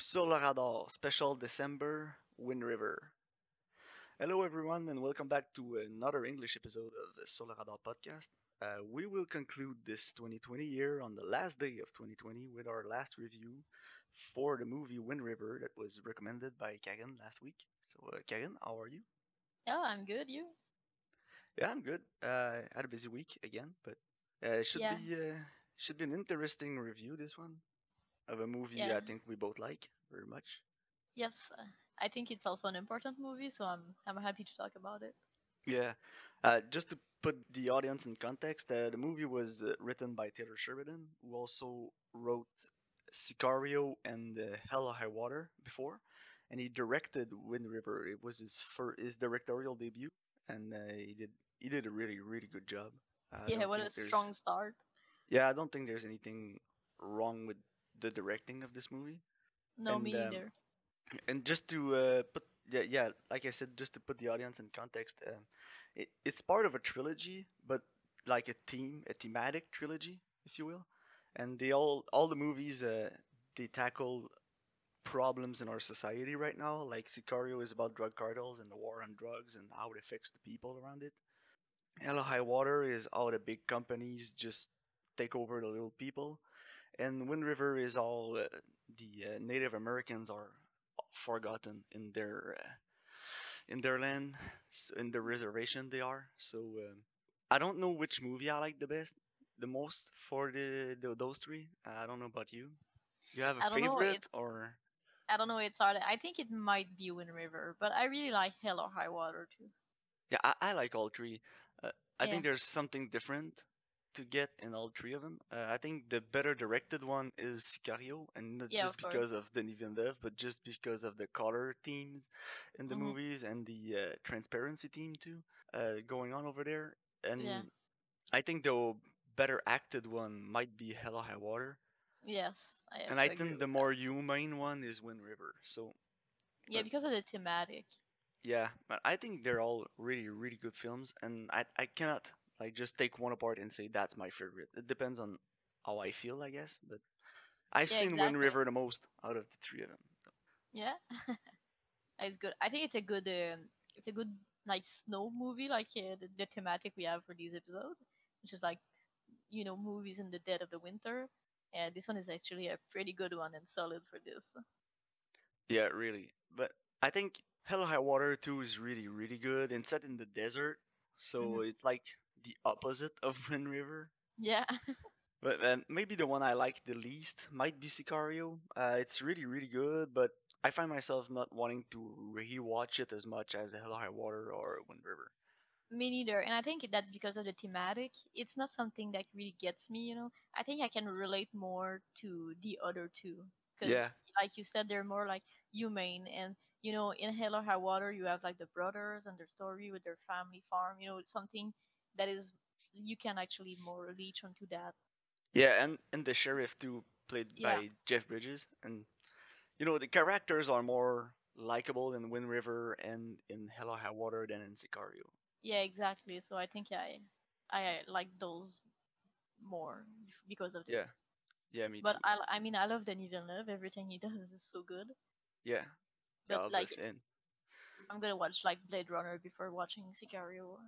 Solarador Special December Wind River. Hello, everyone, and welcome back to another English episode of the Solarador podcast. Uh, we will conclude this 2020 year on the last day of 2020 with our last review for the movie Wind River that was recommended by Kagan last week. So, uh, Karen, how are you? Oh, I'm good. You? Yeah, I'm good. Uh, had a busy week again, but uh, it should Yeah. be uh, should be an interesting review. This one of a movie Yeah. I think we both like very much. Yes. uh, I think it's also an important movie, so I'm I'm happy to talk about it. Yeah. Uh, just to put the audience in context, uh, the movie was uh, written by Taylor Sheridan, who also wrote Sicario and uh, Hell or High Water before, and he directed Wind River. It was his fir- his directorial debut, and uh, he did he did a really really good job. I yeah, what a strong start. Yeah, I don't think there's anything wrong with the directing of this movie. No, and, me um, neither. and just to uh, put yeah yeah like i said just to put the audience in context um, it, it's part of a trilogy but like a theme a thematic trilogy if you will and they all all the movies uh, they tackle problems in our society right now like sicario is about drug cartels and the war on drugs and how it affects the people around it Hell or High Water is how the big companies just take over the little people and Wind River is all uh, the uh, Native Americans are forgotten in their uh, in their land, in the reservation they are. So um, I don't know which movie I like the best, the most for the, the those three. I don't know about you. You have a I don't know, favorite or I don't know. It's hard. I think it might be Wind River, but I really like Hell or High Water too. yeah, I, I like all three. Uh, I Yeah. think there's something different to get in all three of them. Uh, I think the better directed one is Sicario, and not Yeah, just of because of Denis Villeneuve, but just because of the color themes in the Mhm. movies and the uh, transparency theme too, uh, going on over there. And Yeah. I think the better acted one might be Hell or High Water, Yes, I and I think the that. more humane one is Wind River. So yeah because of the thematic. yeah, but I think they're all really, really good films, and I I cannot like just take one apart and say that's my favorite. It depends on how I feel, I guess. But I've Yeah, seen Wind. River the most out of the three of them. Yeah, it's good. I think it's a good um, it's a good like snow movie, like uh, the, the thematic we have for these episodes, which is like you know movies in the dead of the winter. And this one is actually a pretty good one and solid for this. Yeah, really. But I think Hell or High Water 2 is really, really good and set in the desert. So Mhm. it's like the opposite of Wind River. Yeah, But um, maybe the one I like the least might be Sicario. Uh, it's really, really good, but I find myself not wanting to rewatch it as much as Hell High Water or Wind River. me neither. And I think that's because of the thematic. It's not something that really gets me. You know, I think I can relate more to the other two. 'Cause Yeah, like you said, they're more like humane. And you know, in Hell or High Water, you have like the brothers and their story with their family farm. You know, it's something that is you can actually more reach onto that. yeah, and and the sheriff too, played Yeah. by Jeff Bridges, and you know the characters are more likable in Wind River and in Hell or High Water than in Sicario. Yeah, exactly. So I think I I like those more because of this. Yeah, Yeah, me But too. I I mean I love Denis Villeneuve. Everything he does is so good. Yeah, But yeah, like I'm gonna watch like Blade Runner before watching Sicario.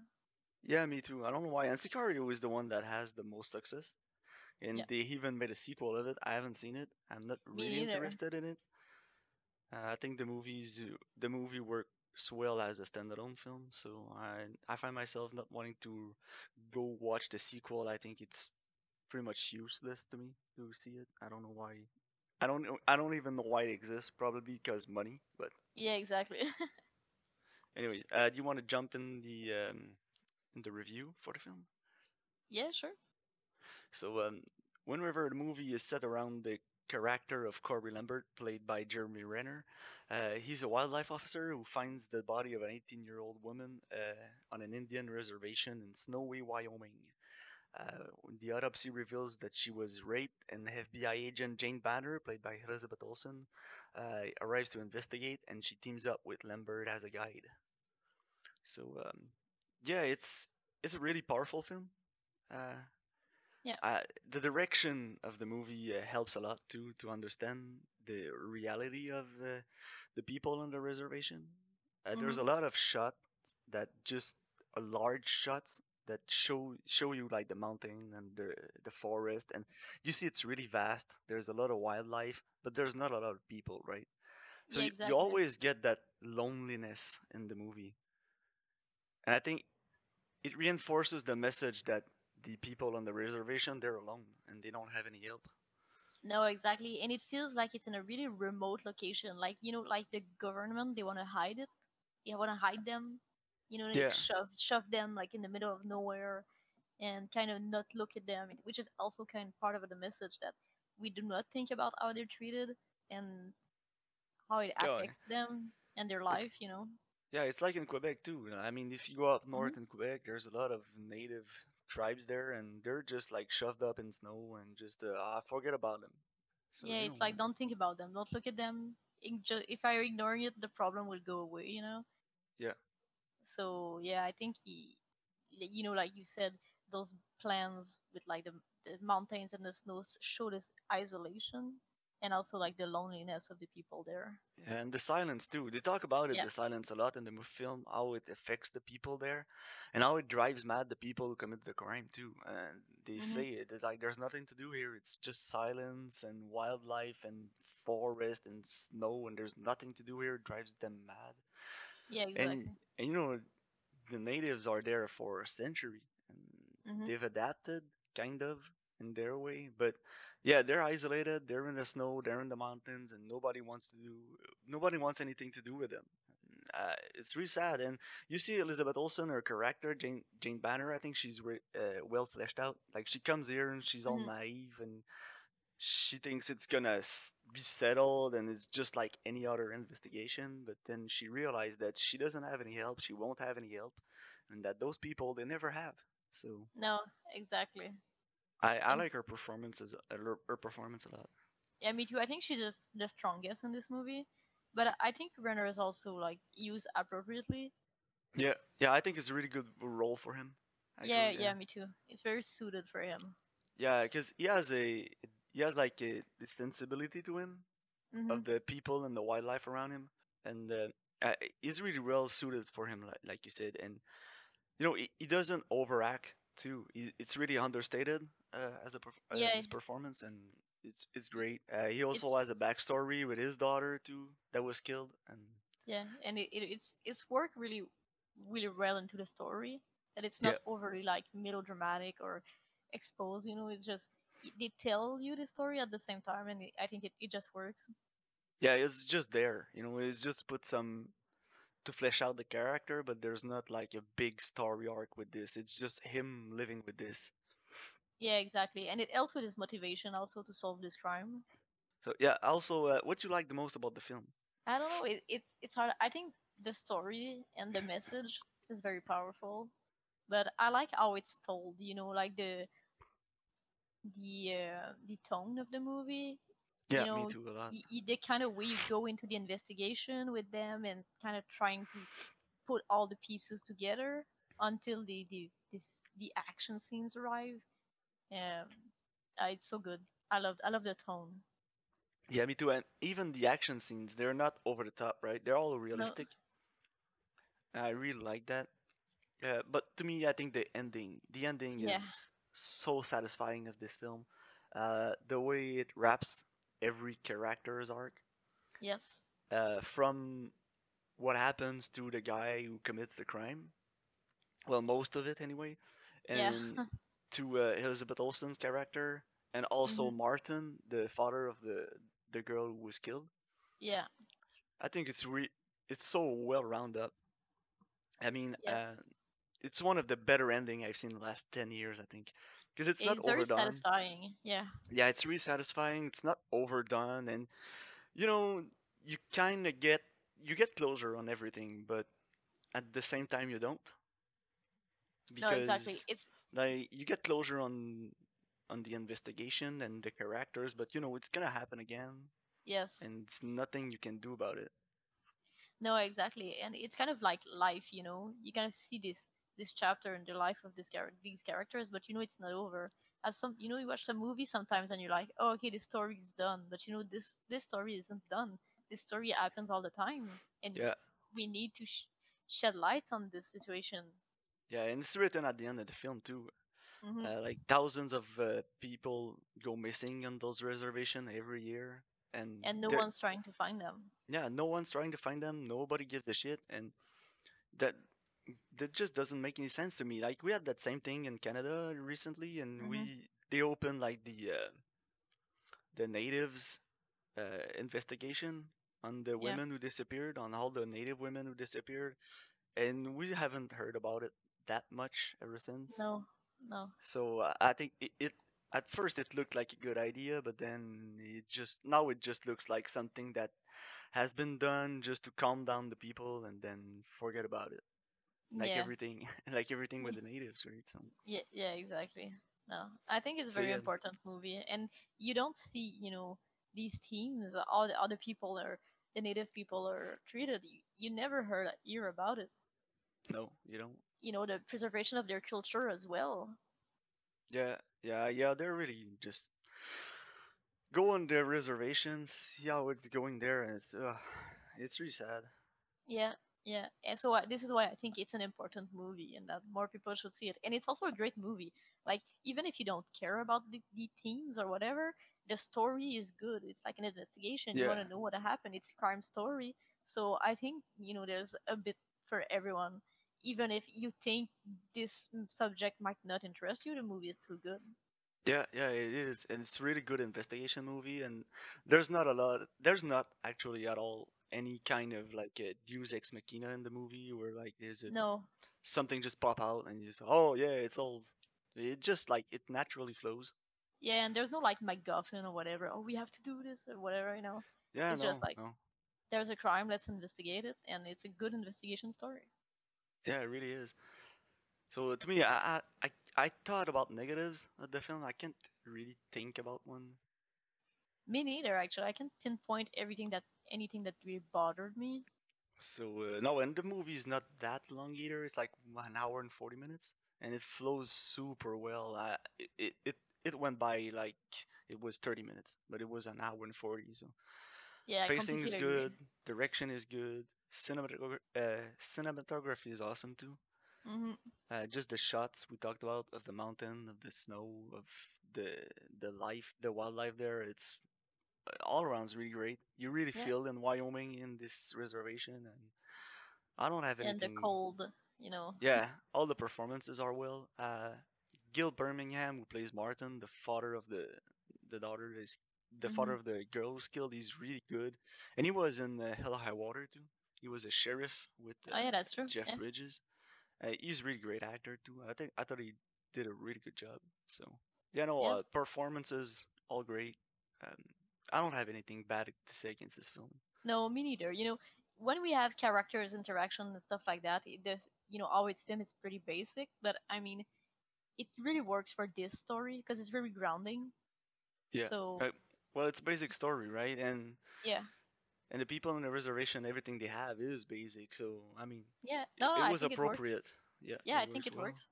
Yeah, me too. I don't know why. And Sicario is the one that has the most success, and Yeah. they even made a sequel of it. I haven't seen it. I'm not Me really interested in it. Uh, I think the movies, the movie works well as a standalone film, so I I find myself not wanting to go watch the sequel. I think it's pretty much useless to me to see it. I don't know why. I don't know. I don't even know why it exists. Probably because money. But Yeah, exactly. anyway, uh, do you want to jump in the um, in the review for the film? yeah, sure. So, um, River, the movie is set around the character of Cory Lambert, played by Jeremy Renner. Uh, he's a wildlife officer who finds the body of an 18 year old woman uh, on an Indian reservation in snowy Wyoming. Uh, the autopsy reveals that she was raped, and FBI agent Jane Banner, played by Elizabeth Olsen, uh, arrives to investigate, and she teams up with Lambert as a guide. So, um, yeah, it's it's a really powerful film. Uh, Yeah. uh, the direction of the movie uh, helps a lot too to understand the reality of uh, the people on the reservation. Uh, there's a hmm lot of shots that just a large shots that show show you like the mountain and the the forest, and you see it's really vast. There's a lot of wildlife, but there's not a lot of people, right? So Yeah, you, you always get that loneliness in the movie, and I think it reinforces the message that the people on the reservation they're alone and they don't have any help. No, exactly. And it feels like it's in a really remote location. Like, you know, like the government, they want to hide it. They want to hide them. You know, like Yeah, shove, shove them like in the middle of nowhere and kind of not look at them, which is also kind of part of the message that we do not think about how they're treated and how it affects them and their life, you know. Yeah, it's like in Quebec too. you know, I mean, if you go up hmm north in Quebec, there's a lot of native tribes there, and they're just like shoved up in snow and just uh, ah, forget about them. So Yeah, it's know, like don't think about them, don't look at them. If I'm ignoring it, the problem will go away, you know. yeah, So yeah, I think he, you know, like you said, those plans with like the, the mountains and the snows show this isolation and also like the loneliness of the people there. and the silence too. They talk about it, Yeah. the silence a lot in the film, how it affects the people there, and how it drives mad the people who commit the crime too. And they hmm say it, it's like there's nothing to do here. It's just silence and wildlife and forest and snow, and there's nothing to do here. It drives them mad. Yeah, And exactly. and you know the natives are there for a century, and hmm they've adapted kind of in their way, but yeah, they're isolated. They're in the snow. They're in the mountains, and nobody wants to do. Nobody wants anything to do with them. Uh, it's really sad, and you see Elizabeth Olsen, her character Jane Jane Banner. I think she's re- uh, well fleshed out. Like she comes here and she's all hmm naive, and she thinks it's gonna be settled, and it's just like any other investigation. But then she realized that she doesn't have any help. She won't have any help, and that those people they never have. So No, exactly. I, I like her performances uh, her, her performance a lot. yeah, me too. I think she's just the strongest in this movie, but I think Renner is also like used appropriately. Yeah, yeah, I think it's a really good role for him. Yeah, Actually, yeah, yeah, me too. It's very suited for him. yeah, because he has a he has like a, a sensibility to him hmm of the people and the wildlife around him, and uh, uh, he's really well suited for him, like, like you said. And you know, he, he doesn't overact too. He, it's really understated uh, as a uh, Yeah, his performance, and it's it's great. Uh, he also it's has a backstory with his daughter too that was killed, and Yeah, and it, it it's it's worked really really well into the story. That it's yeah, not overly like melodramatic or exposed. You know, it's just they tell you the story at the same time, and it, I think it, it just works. yeah, it's just there. You know, it's just put some to flesh out the character, but there's not like a big story arc with this. It's just him living with this. Yeah, exactly, and it helps with his motivation also to solve this crime. So yeah. Also, uh, what you like the most about the film? I don't know. It, it's it's hard. I think the story and the message is very powerful, but I like how it's told. You know, like the the uh, the tone of the movie you Yeah, me know too a lot. y- y- the kind of way you go into the investigation with them and kind of trying to put all the pieces together until the the this the action scenes arrive um uh, it's so good i love i love the tone Yeah, me too. And even the action scenes, they're not over the top, right? They're all no realistic. I really like that. Yeah, but to me, I think the ending, the ending yeah is so satisfying of this film. Uh, the way it wraps every character's arc, yes uh, from what happens to the guy who commits the crime, well, most of it anyway, yeah and to uh, Elizabeth Olsen's character, and also hmm Martin, the father of the the girl who was killed. yeah I think it's re- it's so well rounded up. I mean, yes uh, it's one of the better ending I've seen in the last ten years. I think because it's not it's very overdone. satisfying yeah Yeah, it's really satisfying. It's not overdone, and you know, you kind of get you get closure on everything, but at the same time you don't no exactly it's like you get closure on on the investigation and the characters, but you know it's gonna happen again, yes and it's nothing you can do about it. no exactly and it's kind of like life you know you kind of see this this chapter in the life of this char- these characters, but you know it's not over. As some, you know, you watch a movie sometimes and you're like, oh, okay, this story is done, but you know this this story isn't done. This story happens all the time, and Yeah, we need to sh- shed light on this situation. Yeah, and it's written at the end of the film too. hmm Uh, like thousands of uh, people go missing on those reservations every year, and and no one's trying to find them. yeah, no one's trying to find them. Nobody gives a shit, and that that just doesn't make any sense to me. Like we had that same thing in Canada recently, and Mhm. we they opened like the uh, the natives uh, investigation on the Yeah. women who disappeared, on all the native women who disappeared, and we haven't heard about it that much ever since. No, no. So uh, I think it, it at first it looked like a good idea, but then it just now it just looks like something that has been done just to calm down the people and then forget about it. Like yeah. everything, like everything with the natives, right? So Yeah, yeah, exactly. No, I think it's a So, very yeah. important movie, and you don't see, you know, these teams, all the other people or the native people are treated. You, you never heard hear about it. no, you don't. You know, the preservation of their culture as well. Yeah, yeah, yeah. They're really just go on their reservations, see how it's going there, and it's uh, it's really sad. Yeah, yeah. And so uh, this is why I think it's an important movie, and that more people should see it. And it's also a great movie. Like even if you don't care about the, the themes or whatever, the story is good. It's like an investigation. You want to know what happened. It's a crime story. So I think you know there's a bit for everyone. Even if you think this subject might not interest you, the movie is still good. Yeah, yeah, it is, and it's really good investigation movie. And there's not a lot. There's not actually at all any kind of like a Deus ex machina in the movie where like there's a No, something just pop out and you just oh yeah, it's all. It just like it naturally flows. yeah, and there's no like MacGuffin or whatever. Oh, we have to do this or whatever. You know, Yeah, It's no, just like- no. there's a crime. Let's investigate it, and it's a good investigation story. Yeah, it really is. So to me, I, I I I thought about negatives of the film. I can't really think about one. Me neither, actually. I can pinpoint everything that anything that really bothered me. So uh, no, and the movie is not that long either. It's like an hour and forty minutes, and it flows super well. I, it, it it it went by like it was thirty minutes, but it was an hour and forty. So Yeah, pacing is good, direction is good, cinematogra- uh, cinematography is awesome too. hmm Uh, just the shots we talked about of the mountain, of the snow, of the the life, the wildlife there. It's uh, all around is really great. You really Yeah. feel in Wyoming in this reservation, and I don't have any And the cold, you know. Yeah, all the performances are well. Uh, Gil Birmingham, who plays Martin, the father of the the daughter is the father of the girl who's killed. He's really good, and he was in uh, Hell High Water too. He was a sheriff with uh, Oh yeah, that's true. Jeff yeah. Bridges. Uh, he's a really great actor too. I think I thought he did a really good job. So yeah, no, uh, performances all great. Um, I don't have anything bad to say against this film. No, me neither. You know, when we have characters interaction and stuff like that, it, there's you know, always film is pretty basic, but I mean, it really works for this story because it's very grounding. Yeah, So uh, Well, it's a basic story, right? And yeah, and the people in the reservation, everything they have is basic. So I mean, yeah. No, it I was appropriate. It. Yeah. Yeah, I think it well. works.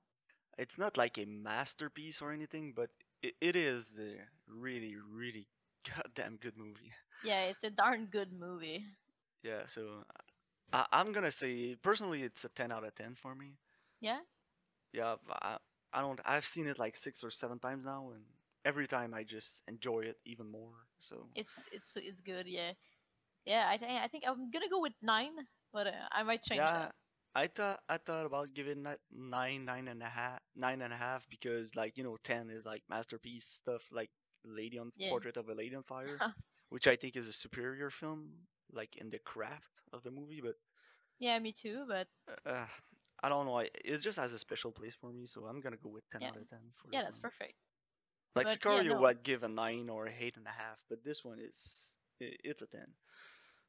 It's not like a masterpiece or anything, but it, it is a really, really goddamn good movie. Yeah, it's a darn good movie. Yeah. So I, I'm gonna say personally, it's a 10 out of 10 for me. Yeah. Yeah. I, I don't. I've seen it like six or seven times now, and every time I just enjoy it even more. So It's it's it's good. Yeah, yeah. I think I think I'm gonna go with nine, but uh, I might change yeah. that. I thought I thought about giving that nine, nine and a half, nine and a half because like you know ten is like masterpiece stuff like Lady on Yeah. Portrait of a Lady on Fire, which I think is a superior film like in the craft of the movie, but Yeah, me too. But uh, I don't know. It just has a special place for me, so I'm gonna go with ten Yeah. out of ten. For yeah, that's one. perfect. Like but yeah, Sicario, no. I'd give a nine or eight and a half, but this one is it's a ten.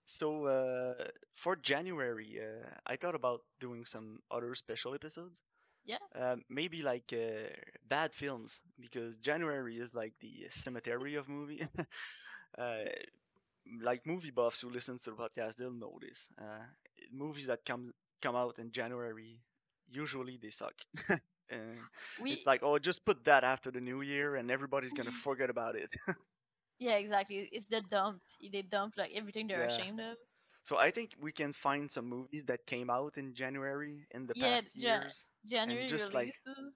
So uh, for January, uh, I thought about doing some other special episodes. Yeah. Um, maybe like uh, bad films because January is like the cemetery of movie. uh, like movie buffs who listen to the podcast, they'll know this. Uh, movies that come come out in January usually they suck. We it's like, oh, just put that after the new year, and everybody's gonna forget about it. Yeah, exactly. It's the dump. They dump like everything they're Yeah. ashamed of. so I think we can find some movies that came out in January in the Yeah, past Ja- years. January just, like, releases.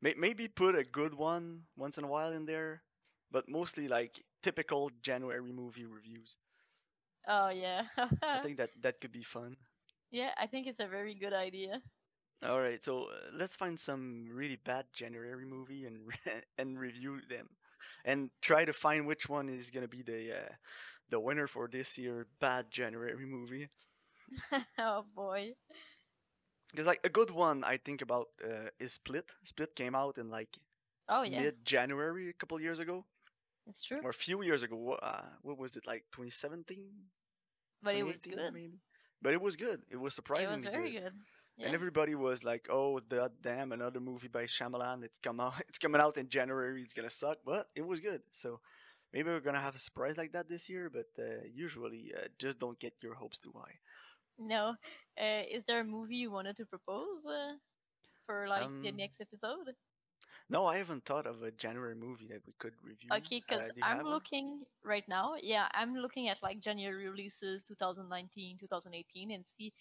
May- maybe put a good one once in a while in there, but mostly like typical January movie reviews. Oh yeah. I think that that could be fun. yeah, I think it's a very good idea. All right, so uh, let's find some really bad January movie and re- and review them, and try to find which one is gonna be the uh, the winner for this year bad January movie. oh boy. Because like a good one I think about uh, is Split. Split came out in like Oh yeah, mid January a couple years ago, it's true. or a few years ago. Uh, what was it like 2017? But it was 2018 good. maybe. But it was good. It was surprising. It surprisingly was very good. good. Yeah. And everybody was like, "Oh, that damn another movie by Shyamalan. It's come out. It's coming out in January. It's gonna suck." But it was good. So maybe we're gonna have a surprise like that this year. But uh, usually, uh, just don't get your hopes too high. No. Uh, is there a movie you wanted to propose uh, for like the Um, next episode? No, I haven't thought of a January movie that we could review. Okay, because Uh, I'm have one? looking right now. Yeah, I'm looking at like January releases 2019, 2018, and see,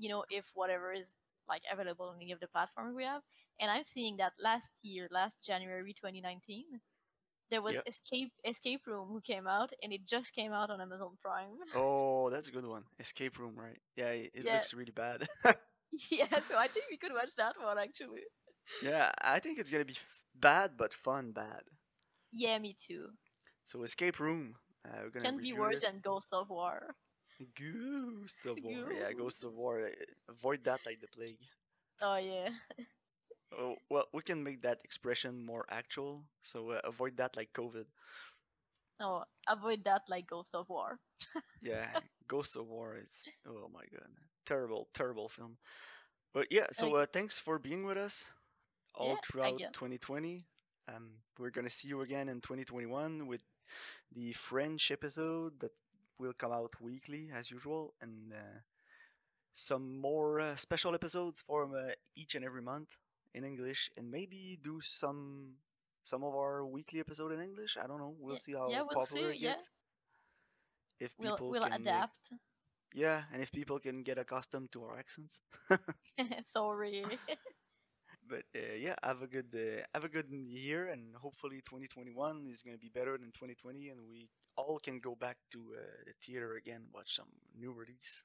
you know, if whatever is like available on any of the platforms we have. And I'm seeing that last year, last January 2019, there was Yep. Escape Escape Room who came out, and it just came out on Amazon Prime. Oh, that's a good one. Escape Room, right? Yeah, it, it Yeah. looks really bad. yeah, so I think we could watch that one actually. yeah, I think it's gonna be f- bad but fun bad. Yeah, me too. So Escape Room. Uh, Can be worse this. than Ghost of War. Ghosts of War. Yeah, Ghosts of War. Avoid that like the plague. Oh yeah. Oh, well, we can make that expression more actual. So uh, avoid that like COVID. Oh, avoid that like Ghost of War. Yeah, Ghosts of War is oh my god, terrible, terrible film. But yeah, so uh, thanks for being with us all Yeah, throughout 2020. Um, we're gonna see you again in 2021 with the French episode that will come out weekly as usual, and uh, some more uh, special episodes for uh, each and every month in English, and maybe do some some of our weekly episode in English. I don't know. We'll Yeah, see how yeah, we'll popular see, it yeah. gets. If We'll people we'll can, uh, adapt. yeah, and if people can get accustomed to our accents. Sorry. But uh, yeah, have a good uh, have a good year, and hopefully 2021 is gonna be better than 2020, and we all can go back to uh, the theater again, watch some new release.